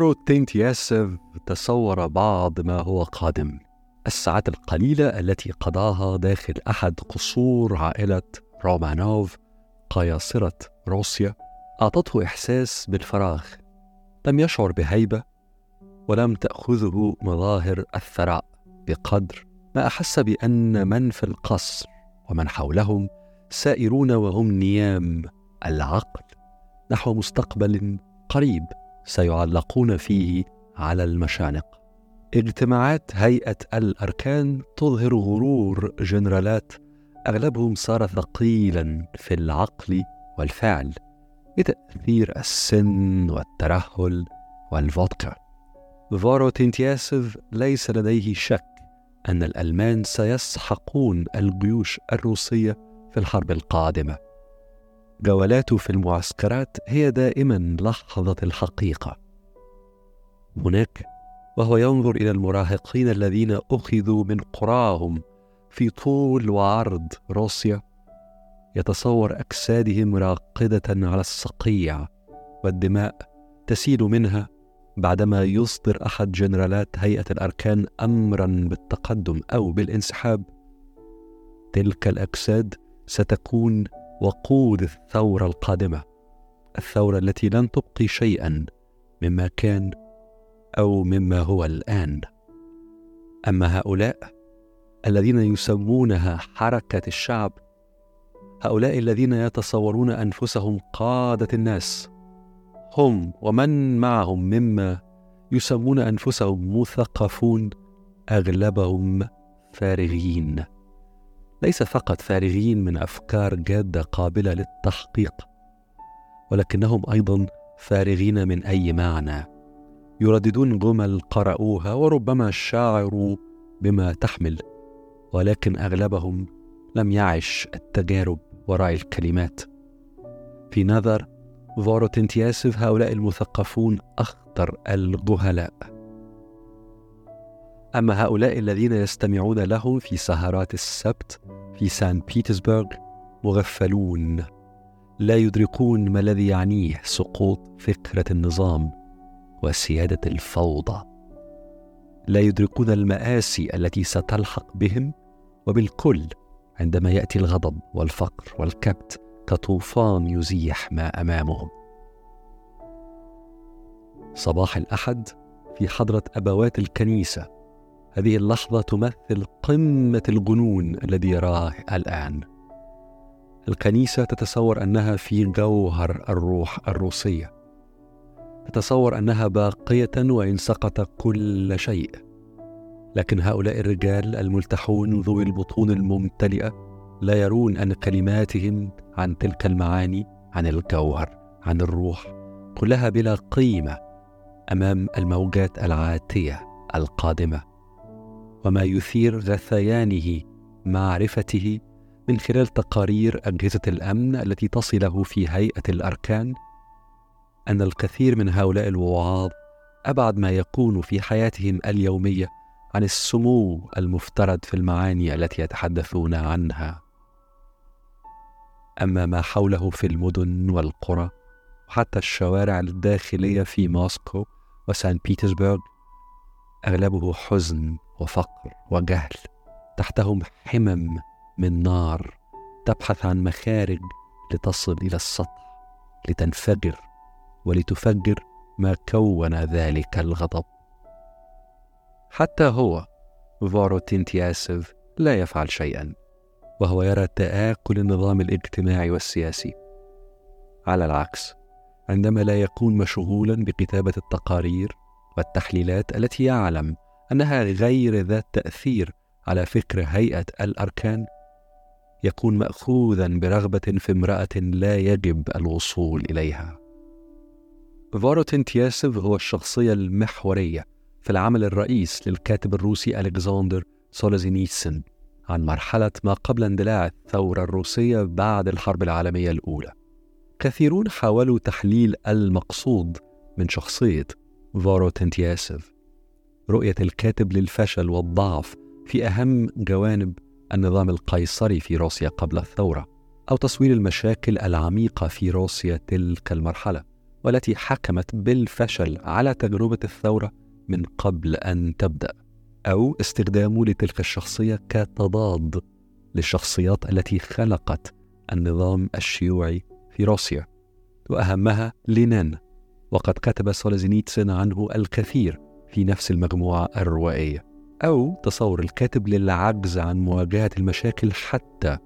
فوروتينتسيف تصور بعض ما هو قادم. الساعات القليلة التي قضاها داخل أحد قصور عائلة رومانوف قياصرة روسيا أعطته إحساس بالفراغ. لم يشعر بهيبة ولم تأخذه مظاهر الثراء. بقدر ما أحس بأن من في القصر ومن حولهم سائرون وهم نيام العقل. نحو مستقبل قريب. سيعلقون فيه على المشانق. اجتماعات هيئة الأركان تظهر غرور جنرالات أغلبهم صار ثقيلا في العقل والفعل بتأثير السن والترهل والفودكا. فارو تنتياسيف ليس لديه شك أن الألمان سيسحقون الجيوش الروسية في الحرب القادمة. جولاته في المعسكرات هي دائما لحظة الحقيقة. هناك وهو ينظر إلى المراهقين الذين أخذوا من قراهم في طول وعرض روسيا يتصور أجسادهم راقدة على الصقيع والدماء تسيل منها بعدما يصدر أحد جنرالات هيئة الأركان امرا بالتقدم أو بالانسحاب. تلك الأجساد ستكون وقود الثورة القادمة الثورة التي لن تبقي شيئا مما كان أو مما هو الآن. أما هؤلاء الذين يسمونها حركة الشعب هؤلاء الذين يتصورون أنفسهم قادة الناس هم ومن معهم مما يسمون أنفسهم مثقفون أغلبهم فارغين. ليس فقط فارغين من أفكار جادة قابلة للتحقيق ولكنهم أيضا فارغين من أي معنى. يرددون جمل قرأوها وربما شعروا بما تحمل ولكن أغلبهم لم يعش التجارب وراء الكلمات. في نظر فوروتنتياسيف هؤلاء المثقفون أخطر الجهلاء. أما هؤلاء الذين يستمعون لهم في سهرات السبت في سان بيترسبرغ مغفلون لا يدركون ما الذي يعنيه سقوط فكرة النظام وسيادة الفوضى. لا يدركون المآسي التي ستلحق بهم وبالكل عندما يأتي الغضب والفقر والكبت كطوفان يزيح ما أمامهم. صباح الأحد في حضرة أبوات الكنيسة هذه اللحظة تمثل قمة الجنون الذي يراه الآن. الكنيسة تتصور أنها في جوهر الروح الروسية. تتصور أنها باقية وإن سقط كل شيء. لكن هؤلاء الرجال الملتحون ذوي البطون الممتلئة لا يرون أن كلماتهم عن تلك المعاني عن الجوهر عن الروح كلها بلا قيمة أمام الموجات العاتية القادمة. وما يثير غثيانه معرفته من خلال تقارير أجهزة الأمن التي تصله في هيئة الأركان أن الكثير من هؤلاء الوعاظ أبعد ما يكون في حياتهم اليومية عن السمو المفترض في المعاني التي يتحدثون عنها. أما ما حوله في المدن والقرى وحتى الشوارع الداخلية في موسكو وسان بيترسبرغ أغلبه حزن. وفقر وجهل. تحتهم حمم من نار تبحث عن مخارج لتصل إلى السطح لتنفجر ولتفجر ما كون ذلك الغضب. حتى هو فارو تنتياسيف لا يفعل شيئا وهو يرى تآكل النظام الاجتماعي والسياسي. على العكس عندما لا يكون مشغولا بكتابة التقارير والتحليلات التي يعلم أنها غير ذات تأثير على فكر هيئة الأركان يكون مأخوذا برغبة في امرأة لا يجب الوصول إليها فاروتين تياسيف هو الشخصية المحورية في العمل الرئيس للكاتب الروسي ألكسندر سولزينيتسن عن مرحلة ما قبل اندلاع الثورة الروسية بعد الحرب العالمية الأولى. كثيرون حاولوا تحليل المقصود من شخصية فوروتينتسيف رؤية الكاتب للفشل والضعف في أهم جوانب النظام القيصري في روسيا قبل الثورة أو تصوير المشاكل العميقة في روسيا تلك المرحلة والتي حكمت بالفشل على تجربة الثورة من قبل أن تبدأ أو استخدامه لتلك الشخصية كتضاد للشخصيات التي خلقت النظام الشيوعي في روسيا. وأهمها لينين وقد كتب سولزينيتسن عنه الكثير في نفس المجموعة الروائية أو تصور الكاتب للعجز عن مواجهة المشاكل حتى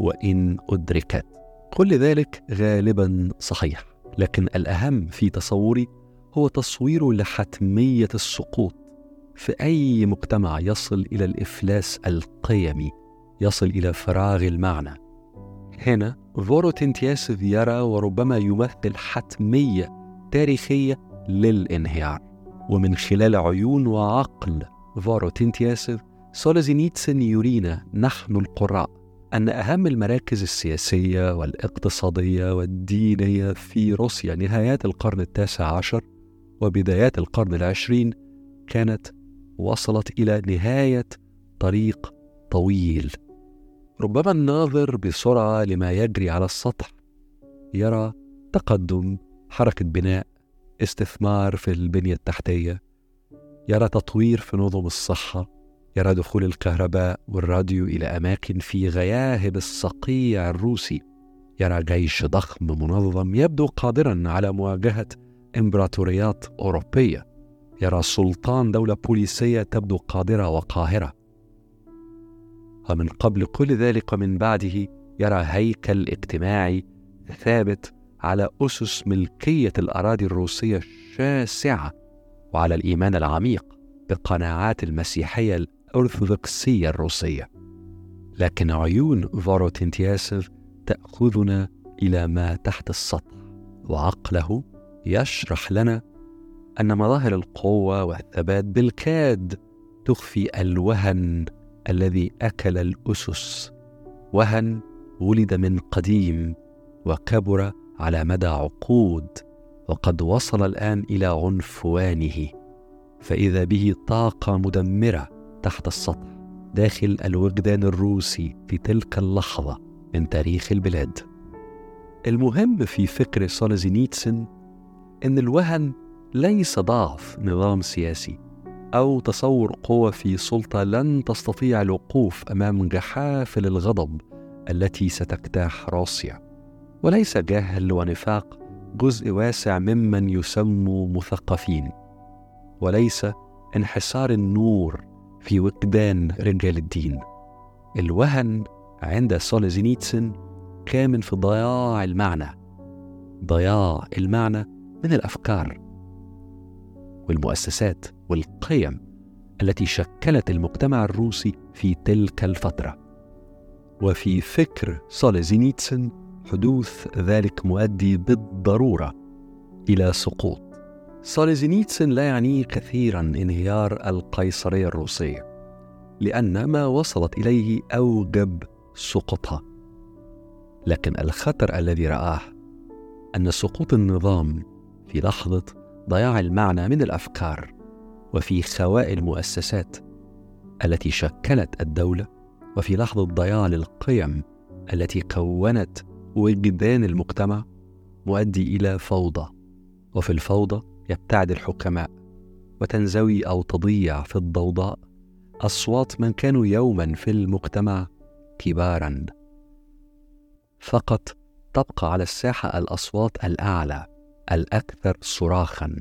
وإن أدركت. كل ذلك غالبا صحيح لكن الأهم في تصوري هو تصوير لحتمية السقوط. في أي مجتمع يصل إلى الإفلاس القيمي يصل إلى فراغ المعنى. هنا فوروتينتسيف يرى وربما يمثل حتمية تاريخية للانهيار. ومن خلال عيون وعقل فوروتينتسيف سولزينيتسن يرينا نحن القراء أن أهم المراكز السياسية والاقتصادية والدينية في روسيا نهايات القرن التاسع عشر وبدايات القرن العشرين كانت وصلت إلى نهاية طريق طويل. ربما الناظر بسرعة لما يجري على السطح يرى تقدم حركة بناء استثمار في البنية التحتية يرى تطوير في نظم الصحة يرى دخول الكهرباء والراديو إلى أماكن في غياهب الصقيع الروسي يرى جيش ضخم منظم يبدو قادرا على مواجهة إمبراطوريات أوروبية يرى سلطان دولة بوليسية تبدو قادرة وقاهرة. ومن قبل كل ذلك ومن بعده يرى هيكل اجتماعي ثابت على أسس ملكية الأراضي الروسية الشاسعة وعلى الإيمان العميق بالقناعات المسيحية الأرثوذكسية الروسية. لكن عيون فاروتنتياسف تأخذنا إلى ما تحت السطح وعقله يشرح لنا أن مظاهر القوة والثبات بالكاد تخفي الوهن الذي أكل الأسس. وهن ولد من قديم وكبر على مدى عقود وقد وصل الآن إلى عنفوانه فإذا به طاقة مدمرة تحت السطح داخل الوجدان الروسي في تلك اللحظة من تاريخ البلاد. المهم في فكر سولزينيتسن أن الوهن ليس ضعف نظام سياسي أو تصور قوة في سلطة لن تستطيع الوقوف أمام جحافل الغضب التي ستجتاح روسيا. وليس جهل ونفاق جزء واسع ممن يسموا مثقفين وليس انحسار النور في وجدان رجال الدين. الوهن عند سوليزينيتسن كامن في ضياع المعنى ضياع المعنى من الأفكار والمؤسسات والقيم التي شكلت المجتمع الروسي في تلك الفترة. وفي فكر سولزينيتسن حدوث ذلك مؤدي بالضرورة إلى سقوط. سولزينيتسن لا يعنيه كثيرا انهيار القيصرية الروسية لأن ما وصلت إليه أوجب سقوطها. لكن الخطر الذي رآه أن سقوط النظام في لحظة ضياع المعنى من الأفكار وفي خواء المؤسسات التي شكلت الدولة وفي لحظة ضياع للقيم التي كونت وجدان المجتمع مؤدي إلى فوضى وفي الفوضى يبتعد الحكماء وتنزوي أو تضيع في الضوضاء أصوات من كانوا يوما في المجتمع كبارا. فقط تبقى على الساحة الأصوات الأعلى الأكثر صراخا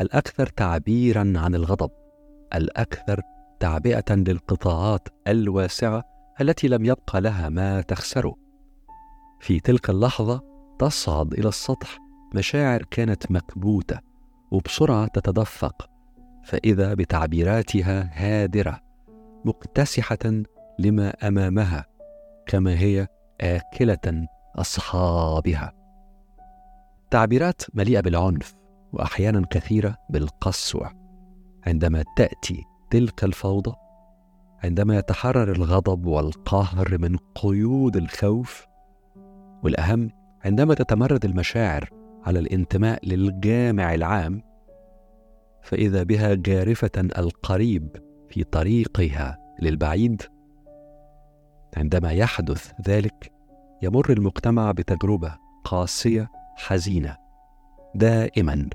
الأكثر تعبيرا عن الغضب الأكثر تعبئة للقطاعات الواسعة التي لم يبقى لها ما تخسره. في تلك اللحظة تصعد إلى السطح مشاعر كانت مكبوتة وبسرعة تتدفق فإذا بتعبيراتها هادرة مكتسحة لما أمامها كما هي آكلة أصحابها. تعبيرات مليئة بالعنف وأحيانا كثيرة بالقسوة. عندما تأتي تلك الفوضى عندما يتحرر الغضب والقهر من قيود الخوف والأهم عندما تتمرد المشاعر على الانتماء للجامع العام فإذا بها جارفة القريب في طريقها للبعيد عندما يحدث ذلك يمر المجتمع بتجربة قاسية حزينة دائما.